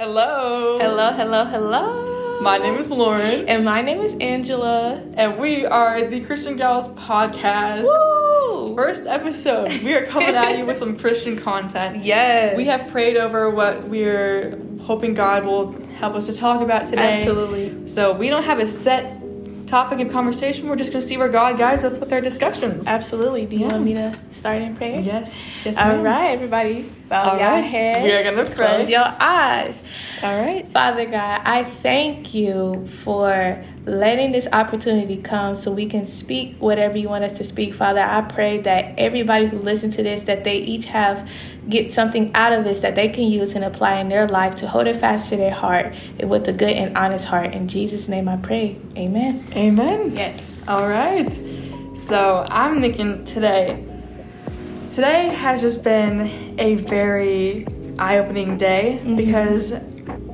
Hello. Hello, hello, hello. My name is Lauryn. And my name is Angela. And we are the Christian Gals Podcast. Woo! First episode. We are coming at you with some Christian content. Yes. We have prayed over what we're hoping God will help us to talk about today. Absolutely. So we don't have a set topic of conversation. We're just going to see where God guides us with our discussions. Absolutely. Do you Yeah. want me to start in prayer? Yes. Yes, All ma'am. right, everybody. Bow All your right. heads. We are gonna pray. Close your eyes. All right. Father God, I thank you for letting this opportunity come so we can speak whatever you want us to speak. Father, I pray that everybody who listens to this, that they each have get something out of this that they can use and apply in their life to hold it fast to their heart and with a good and honest heart. In Jesus' name I pray. Amen. Amen. Yes. All right. So I'm thinking today. Today has just been a very eye-opening day Mm-hmm. because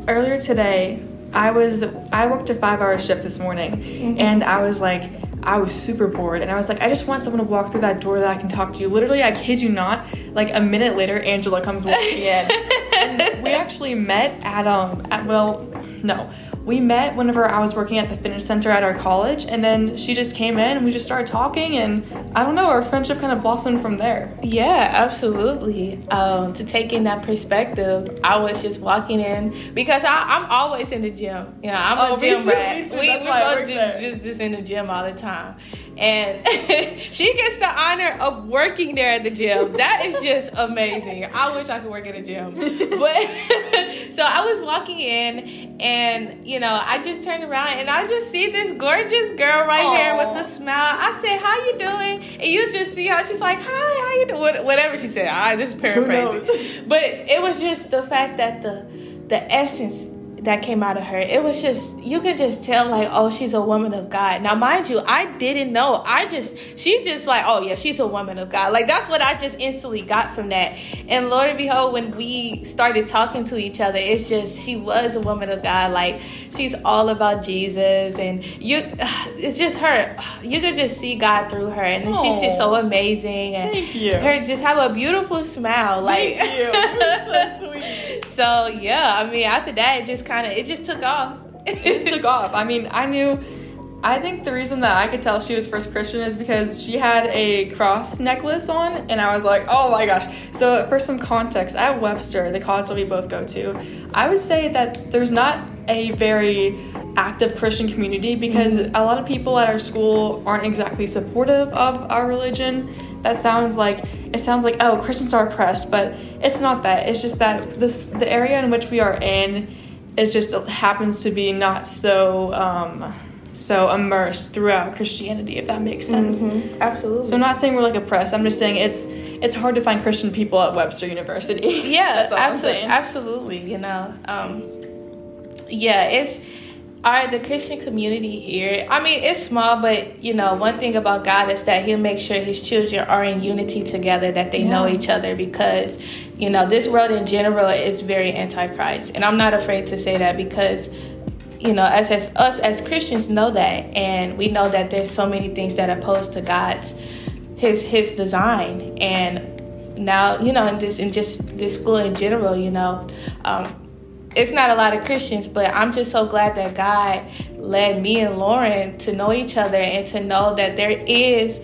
earlier today I was I worked a five-hour shift this morning Mm-hmm. and I was like I was super bored and I was like I just want someone to walk through that door that I can talk to. You. Literally, I kid you not, like a minute later, Angela comes walking in. and we actually met at um at well no we met whenever I was working at the fitness center at our college, and then she just came in and we just started talking, and I don't know, our friendship kind of blossomed from there. Yeah, absolutely. Um, to take in that perspective, I was just walking in because I, I'm always in the gym. You know, I'm Oh, a gym rat. We, we both just, just just in the gym all the time, and she gets the honor of working there at the gym. That is just amazing. I wish I could work at a gym, but so I was walking in, and you know, I just turned around and I just see this gorgeous girl right here Aw. with the smile. I said, "How you doing?" And you just see how she's like, "Hi, how you doing?" Whatever she said. I just paraphrasing, but it was just the fact that the the essence that came out of her. It was just you could just tell like, oh, she's a woman of God. Now, mind you, I didn't know. I just she just like, oh yeah, she's a woman of God. Like that's what I just instantly got from that. And Lord and behold, when we started talking to each other, it's just she was a woman of God. Like she's all about Jesus, and you, it's just her. You could just see God through her, and she's just so amazing. And Thank you. her just have a beautiful smile. Like Thank you. You're so sweet. so yeah, I mean, after that, it just kind of it just took off. it just took off. I mean, I knew. I think the reason that I could tell she was first Christian is because she had a cross necklace on, and I was like, oh my gosh. So, for some context, at Webster, the college that we both go to, I would say that there's not a very active Christian community because mm-hmm. a lot of people at our school aren't exactly supportive of our religion. That sounds like it sounds like oh Christians are oppressed, but it's not that. It's just that this the area in which we are in is just happens to be not so um, so immersed throughout Christianity, if that makes sense. Absolutely. So I'm not saying we're like oppressed. I'm just saying it's it's hard to find Christian people at Webster University. yeah, that's all I'm absolutely, absolutely. You know, um, yeah, it's our the Christian community here. I mean, it's small, but you know, one thing about God is that He'll make sure His children are in unity together, that they know each other, because you know this world in general is very antichrist, and I'm not afraid to say that because you know, as, as us as Christians know that, and we know that there's so many things that oppose to God's his his design, and now you know, in this in just this school in general, you know, um, it's not a lot of Christians, but I'm just so glad that God led me and Lauryn to know each other and to know that there is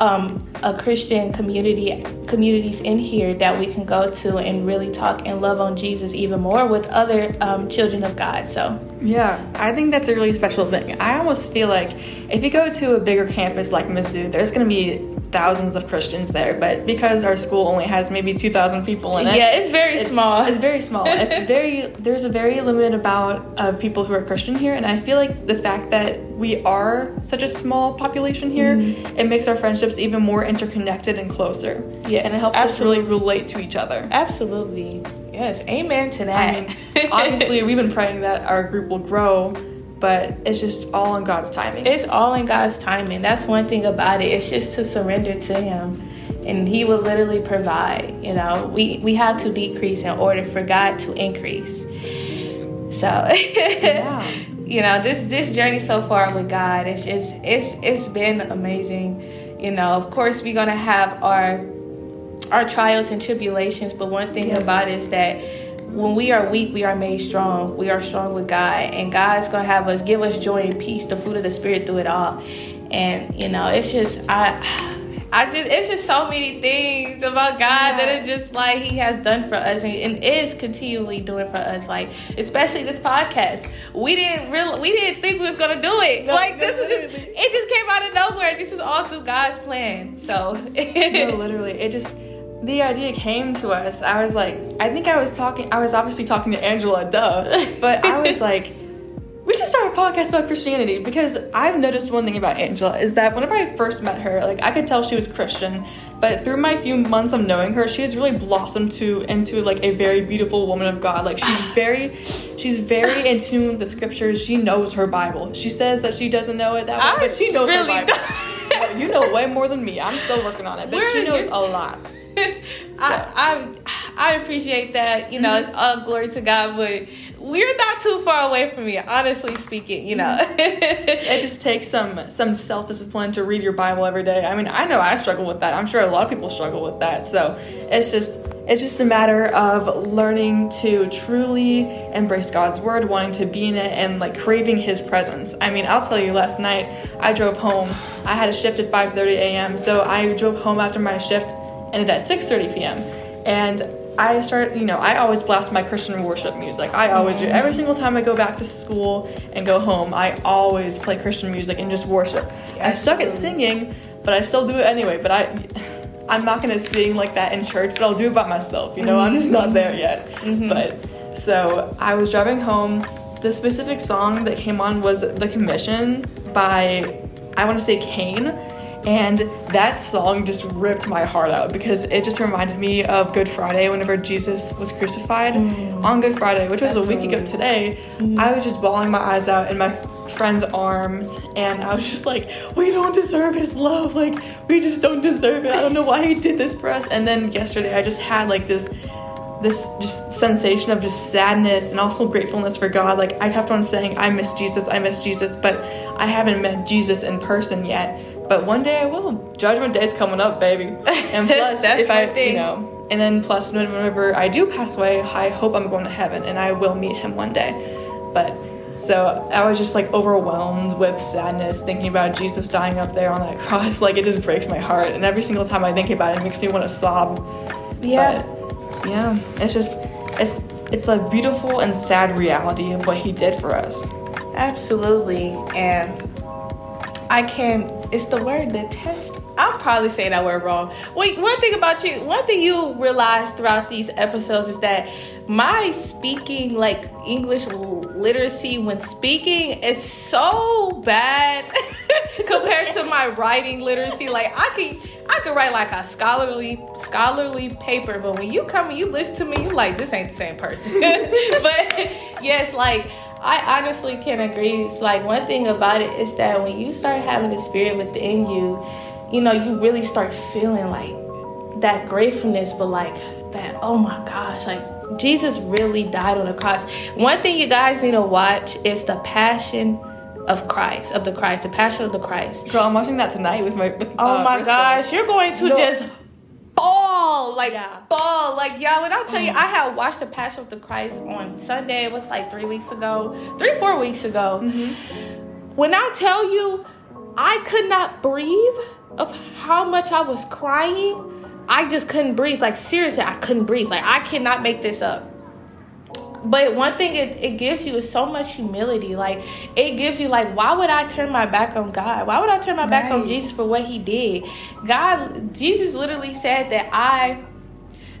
um, a Christian community communities in here that we can go to and really talk and love on Jesus even more with other um, children of God. So Yeah, I think that's a really special thing. I almost feel like if you go to a bigger campus like Mizzou, there's going to be thousands of Christians there, but because our school only has maybe 2,000 people in it. yeah, it's very small. It's very small. It's very there's a very limited amount of people who are Christian here, and I feel like the fact that we are such a small population here, Mm-hmm. it makes our friendships even more interconnected and closer. Yeah, and it helps us really relate to each other. Absolutely. Yes. Amen to I that. mean, obviously, we've been praying that our group will grow, but it's just all in God's timing. it's all in God's timing. That's one thing about it. It's just to surrender to Him. And He will literally provide. You know, we, we have to decrease in order for God to increase. So Yeah. you know, this this journey so far with God it's just it's it's been amazing. You know, of course we're gonna have our our trials and tribulations, but one thing Yeah. about it is that when we are weak, we are made strong. We are strong with God, and God's gonna have us give us joy and peace, the fruit of the spirit through it all. And you know, it's just I. I just it's just so many things about God yeah. that it's just like He has done for us and, and, is continually doing for us. Like especially this podcast, we didn't really we didn't think we was gonna do it. No, like this was just it just came out of nowhere. This is all through God's plan. So no, literally, it just the idea came to us. I was like, I think I was talking. I was obviously talking to Angela, duh, but I was like should start a podcast about Christianity because I've noticed one thing about Angela is that whenever I first met her, like I could tell she was Christian, but through my few months of knowing her, she has really blossomed to into like a very beautiful woman of God. Like she's very she's very in tune with the scriptures. She knows her Bible. She says that she doesn't know it that way, but she knows really her Bible. you know way more than me. I'm still working on it, but she knows a lot. So. I, I I appreciate that. You know, mm-hmm. it's all glory to God, but we're not too far away from you, honestly speaking. You know, it just takes some some self discipline to read your Bible every day. I mean, I know I struggle with that. I'm sure a lot of people struggle with that. So it's just it's just a matter of learning to truly embrace God's word, wanting to be in it, and like craving His presence. I mean, I'll tell you, last night I drove home. I had a shift at 5:30 a.m., so I drove home after my shift ended at 6:30 p.m. and I start, you know, I always blast my Christian worship music. I always do. Every single time I go back to school and go home, I always play Christian music and just worship. I suck at singing, but I still do it anyway. But I, I'm not gonna sing like that in church, but I'll do it by myself. You know, I'm just not there yet. Mm-hmm. But so I was driving home. The specific song that came on was "The Commission" by I want to say Cain and that song just ripped my heart out because it just reminded me of Good Friday whenever Jesus was crucified mm. on Good Friday, which was Absolutely. a week ago today. Mm. I was just bawling my eyes out in my friend's arms and I was just like, we don't deserve his love. Like, we just don't deserve it. I don't know why he did this for us. And then yesterday I just had like this this just sensation of just sadness and also gratefulness for God. Like I kept on saying, I miss Jesus, I miss Jesus, but I haven't met Jesus in person yet. But one day I will. Judgment Day's coming up, baby. And plus, if I, thing. you know, and then plus, whenever I do pass away, I hope I'm going to heaven and I will meet him one day. But so I was just like overwhelmed with sadness thinking about Jesus dying up there on that cross. Like it just breaks my heart. And every single time I think about it, it makes me want to sob. Yeah. But, yeah. It's just, it's, it's a beautiful and sad reality of what he did for us. Absolutely. And I can it's the word detest. I'll probably say that word wrong. Wait, one thing about you, one thing you realize throughout these episodes is that my speaking, like English literacy when speaking, is so bad compared to my writing literacy. Like I can, I could write like a scholarly, scholarly paper, but when you come and you listen to me, you like this ain't the same person. but yes, like I honestly can agree. It's like one thing about it is that when you start having the spirit within you, you know, you really start feeling like that gratefulness, but like that, oh my gosh, like Jesus really died on the cross. One thing you guys need to watch is the passion of Christ, of the Christ, the passion of the Christ. Girl, I'm watching that tonight with my. With, oh uh, my gosh, you're going to no. just bawl, like yeah. bawl, like y'all. When I tell you, mm. I had watched the Passion of the Christ on Sunday. It was like three weeks ago, three four weeks ago. Mm-hmm. When I tell you, I could not breathe of how much I was crying. I just couldn't breathe. Like seriously, I couldn't breathe. Like I cannot make this up. But one thing it, it gives you is so much humility. Like it gives you like, why would I turn my back on God? Why would I turn my right. back on Jesus for what he did? God Jesus literally said that I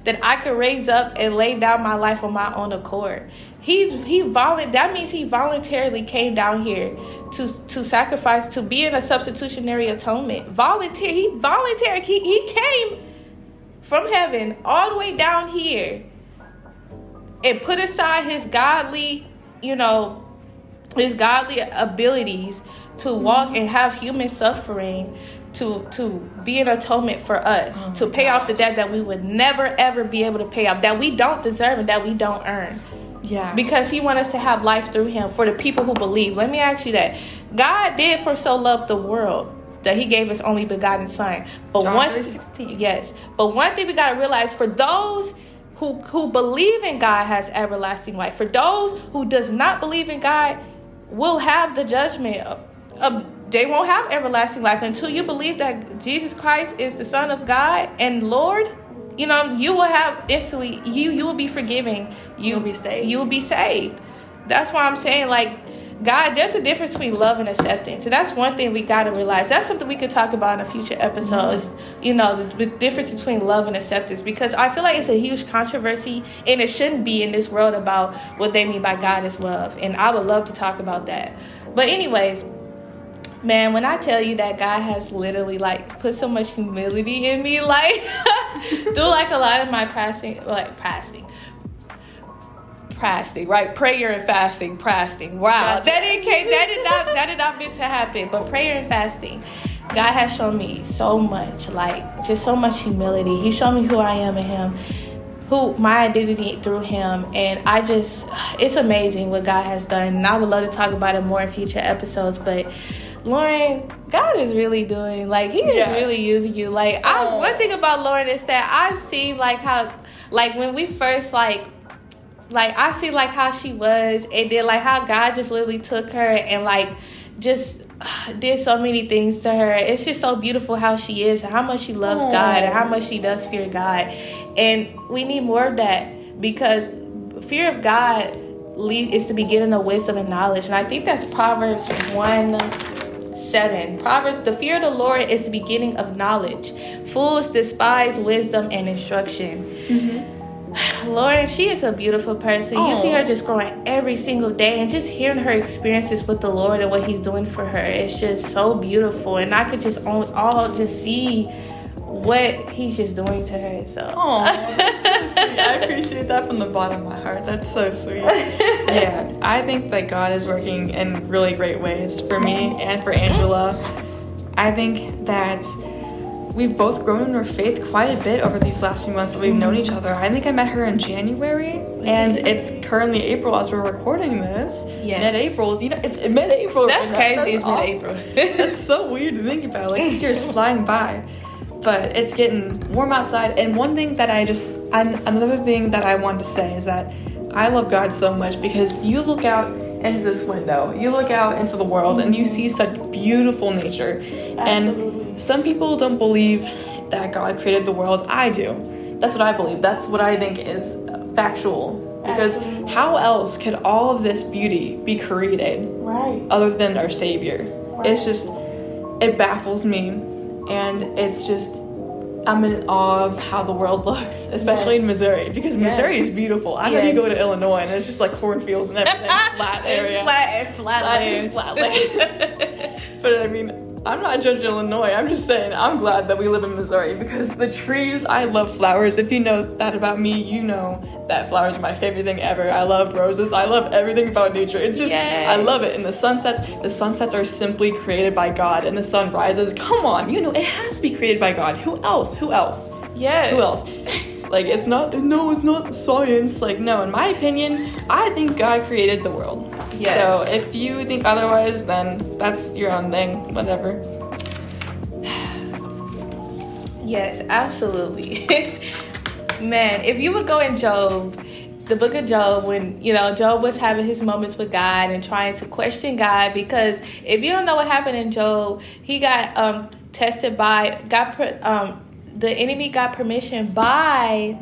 that I could raise up and lay down my life on my own accord. He's he volu- that means he voluntarily came down here to to sacrifice to be in a substitutionary atonement. Volunteer he volunteered he, he came from heaven all the way down here and put aside his godly, you know, his godly abilities to walk mm-hmm. and have human suffering to to be an atonement for us oh to pay gosh. off the debt that we would never ever be able to pay off that we don't deserve and that we don't earn. Yeah. Because he wants us to have life through him for the people who believe. Let me ask you that. God did for so love the world that he gave his only begotten son. But John one 3, yes. But one thing we got to realize for those who who believe in God has everlasting life. For those who does not believe in God will have the judgment of, of they won't have everlasting life until you believe that Jesus Christ is the Son of God and Lord. You know, you will have instantly you you will be forgiven. You You'll be saved. You will be saved. That's why I'm saying like God, there's a difference between love and acceptance. And that's one thing we got to realize. That's something we could talk about in a future episode. Is, you know, the, difference between love and acceptance. Because I feel like it's a huge controversy, and it shouldn't be in this world about what they mean by God is love. And I would love to talk about that. But, anyways, man, when I tell you that God has literally like put so much humility in me, like through like a lot of my passing, like fasting, fasting, right? Prayer and fasting, fasting. Wow, Gotcha. that didn't came, that did not that did not meant to happen. But prayer and fasting, God has shown me so much, like just so much humility. He showed me who I am in Him. Who my identity through him, and I just, it's amazing what God has done. And I would love to talk about it more in future episodes. But Lauryn, God is really doing like He is Yeah. really using you. Like I, Oh. one thing about Lauryn is that I've seen like how, like when we first like like I see like how she was and then like how God just literally took her and like just did so many things to her. It's just so beautiful how she is and how much she loves Aw. God and how much she does fear God. And we need more of that because fear of God is the beginning of wisdom and knowledge. And I think that's Proverbs 1 7. Proverbs, the fear of the Lord is the beginning of knowledge. Fools despise wisdom and instruction. Mm-hmm. Lauryn, she is a beautiful person. You see her oh. just growing every single day and just hearing her experiences with the Lord and what He's doing for her. It's just so beautiful. And I could just all, all just see what He's just doing to her. So, Oh, that's so sweet. I appreciate that from the bottom of my heart. That's so sweet. Yeah, I think that God is working in really great ways for me and for Angela. I think that we've both grown in our faith quite a bit over these last few months that we've known each other. I think I met her in January, and mm-hmm. it's currently April as we're recording this. Yes. Mid-April. You know, it's mid-April. That's right now. crazy. It's mid-April. That's so weird to think about. Like this year's flying by, but it's getting warm outside. And one thing that I just, an- another thing that I wanted to say is that I love God so much because you look out into this window, you look out into the world, and you see such beautiful nature. Absolutely. And some people don't believe that God created the world. I do. That's what I believe. That's what I think is factual. Because Absolutely. how else could all of this beauty be created? right. other than our savior Right. it's just it baffles me and it's just i'm in awe of how the world looks especially in missouri because Yes. missouri is beautiful i know you go to illinois and it's just like cornfields and everything flat area Flat and flat, Flat, land. just flat land. but i mean i'm not judging illinois. I'm just saying i'm glad that we live in missouri because the trees i love flowers. If you know that about me you know that flowers are my favorite thing ever. I love roses. I love everything about nature. It's just Yes. i love it. And the sunsets the sunsets are simply created by god and the sun rises. Come on you know it has to be created by god. Who else? Who else? Yes. who else? Like it's not no it's not science. Like no in my opinion i think god created the world Yes. so if you think otherwise then that's your own thing whatever Yes, absolutely. Man, if you would go in Job, the book of Job, when you know Job was having his moments with God and trying to question God, because if you don't know what happened in Job, he got um tested by got um the enemy got permission by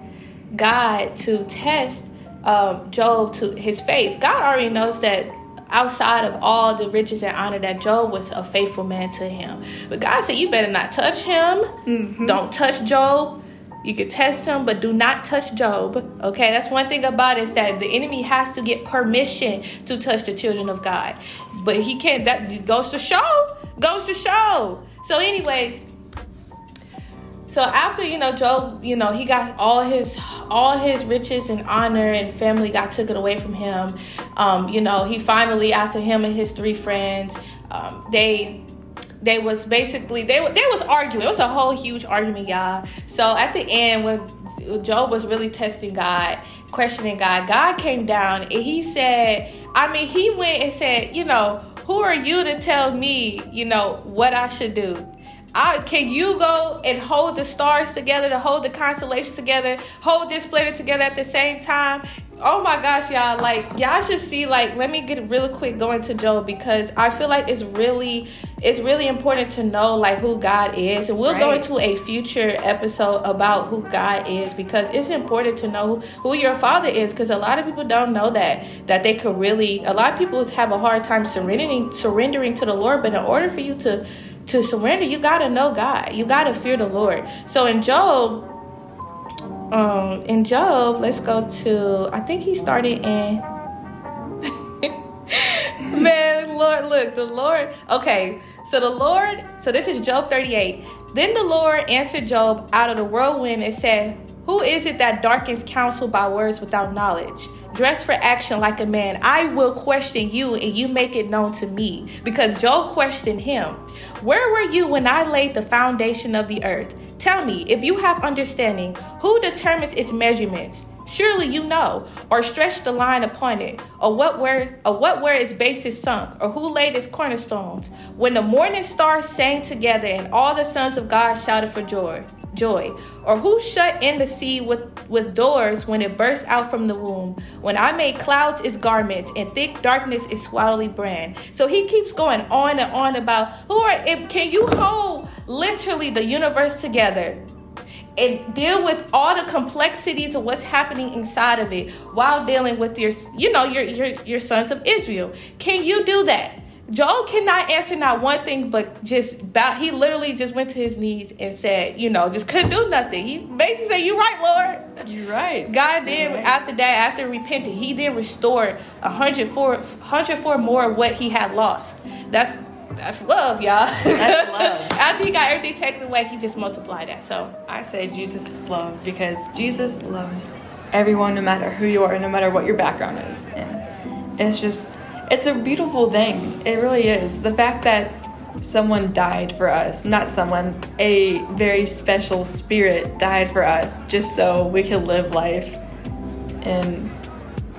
God to test um, Job to his faith. God already knows that outside of all the riches and honor that Job was a faithful man to him. But God said, You better not touch him. Don't touch Job. You can test him, but do not touch Job. Okay, that's one thing about it is that the enemy has to get permission to touch the children of God. But he can't that goes to show. Goes to show. So, anyways, so after you know Job, you know he got all his all his riches and honor and family got took it away from him. Um, you know he finally after him and his three friends, um, they they was basically they they was arguing. It was a whole huge argument, y'all. So at the end when Job was really testing God, questioning God, God came down and he said, I mean he went and said, you know, who are you to tell me, you know, what I should do? I, can you go and hold the stars together, to hold the constellations together, hold this planet together at the same time? Oh my gosh, y'all! Like y'all should see. Like, let me get really quick going to Job because I feel like it's really, it's really important to know like who God is, and we'll right. go into a future episode about who God is because it's important to know who your Father is because a lot of people don't know that that they could really. A lot of people have a hard time surrendering surrendering to the Lord, but in order for you to to surrender, you gotta know God. You gotta fear the Lord. So in Job, um, in Job, let's go to I think he started in Man, Lord, look, the Lord okay, so the Lord so this is Job 38. Then the Lord answered Job out of the whirlwind and said, Who is it that darkens counsel by words without knowledge? Dress for action like a man. I will question you and you make it known to me. Because Job questioned him. Where were you when I laid the foundation of the earth? Tell me, if you have understanding, who determines its measurements? Surely you know, or stretch the line upon it, or what where or what where its base is sunk, or who laid its cornerstones. When the morning stars sang together and all the sons of God shouted for joy joy? Or who shut in the sea with, with doors when it burst out from the womb? When I made clouds its garments and thick darkness its swaddling brand. So he keeps going on and on about who are if can you hold literally the universe together and deal with all the complexities of what's happening inside of it while dealing with your you know your your, your sons of Israel. Can you do that? Joel cannot answer not one thing, but just bow. He literally just went to his knees and said, you know, just couldn't do nothing. He basically said, "You right, Lord. You're right." God did right. after that, after repenting, He then restored 104, 104 more of what he had lost. That's that's love, y'all. That's love. after he got everything taken away, he just multiplied that. So I say Jesus is love because Jesus loves everyone, no matter who you are, no matter what your background is, and it's just it's a beautiful thing. It really is. The fact that someone died for us, not someone, a very special spirit died for us just so we could live life and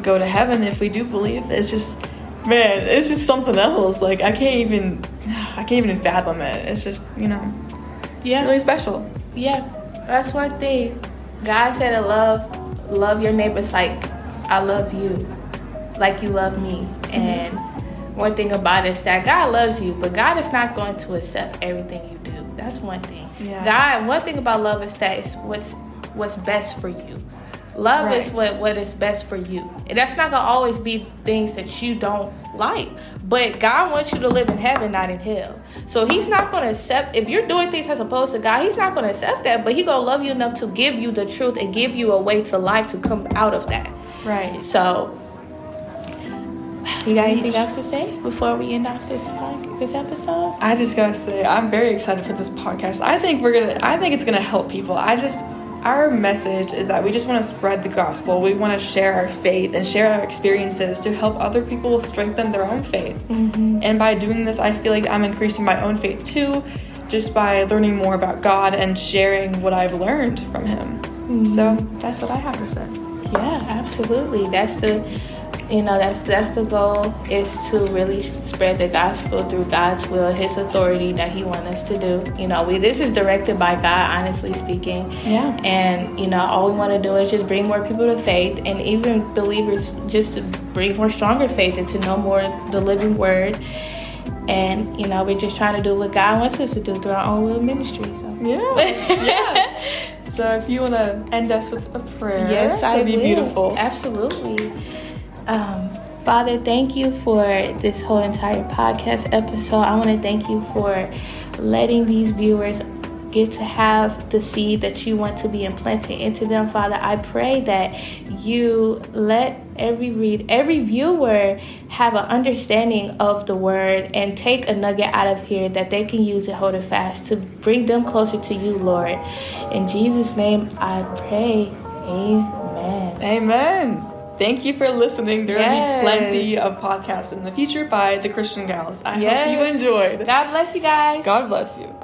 go to heaven if we do believe. It's just man, it's just something else. Like I can't even I can't even fathom it. It's just, you know, yeah. It's really special. Yeah. That's one thing. God said to love love your neighbors like I love you like you love me. And one thing about it is that God loves you, but God is not going to accept everything you do. That's one thing. Yeah. God, one thing about love is that it's what's what's best for you. Love right. is what what is best for you. And that's not gonna always be things that you don't like. But God wants you to live in heaven, not in hell. So he's not gonna accept if you're doing things as opposed to God, he's not gonna accept that, but He's gonna love you enough to give you the truth and give you a way to life to come out of that. Right. So you got anything else to say before we end off this this episode? I just gotta say I'm very excited for this podcast. I think we're gonna. I think it's gonna help people. I just our message is that we just want to spread the gospel. We want to share our faith and share our experiences to help other people strengthen their own faith. Mm-hmm. And by doing this, I feel like I'm increasing my own faith too, just by learning more about God and sharing what I've learned from Him. Mm-hmm. So that's what I have to say. Yeah, absolutely. That's the you know that's that's the goal is to really spread the gospel through god's will his authority that he wants us to do. You know we this is directed by god honestly speaking. Yeah. And you know all we want to do is just bring more people to faith and even believers just to bring more stronger faith and to know more the living word. And you know we're just trying to do what god wants us to do through our own little ministry so. Yeah. Yeah. So if you want to end us with a prayer yes that'd I be will. beautiful. Absolutely um, Father, thank you for this whole entire podcast episode. I want to thank you for letting these viewers get to have the seed that you want to be implanted into them, Father. I pray that you let every read every viewer have an understanding of the word and take a nugget out of here that they can use and hold it fast to bring them closer to you, Lord. In Jesus' name I pray. Amen. Amen. Thank you for listening. There yes. will be plenty of podcasts in the future by the Christian Gals. I yes. hope you enjoyed. God bless you guys. God bless you.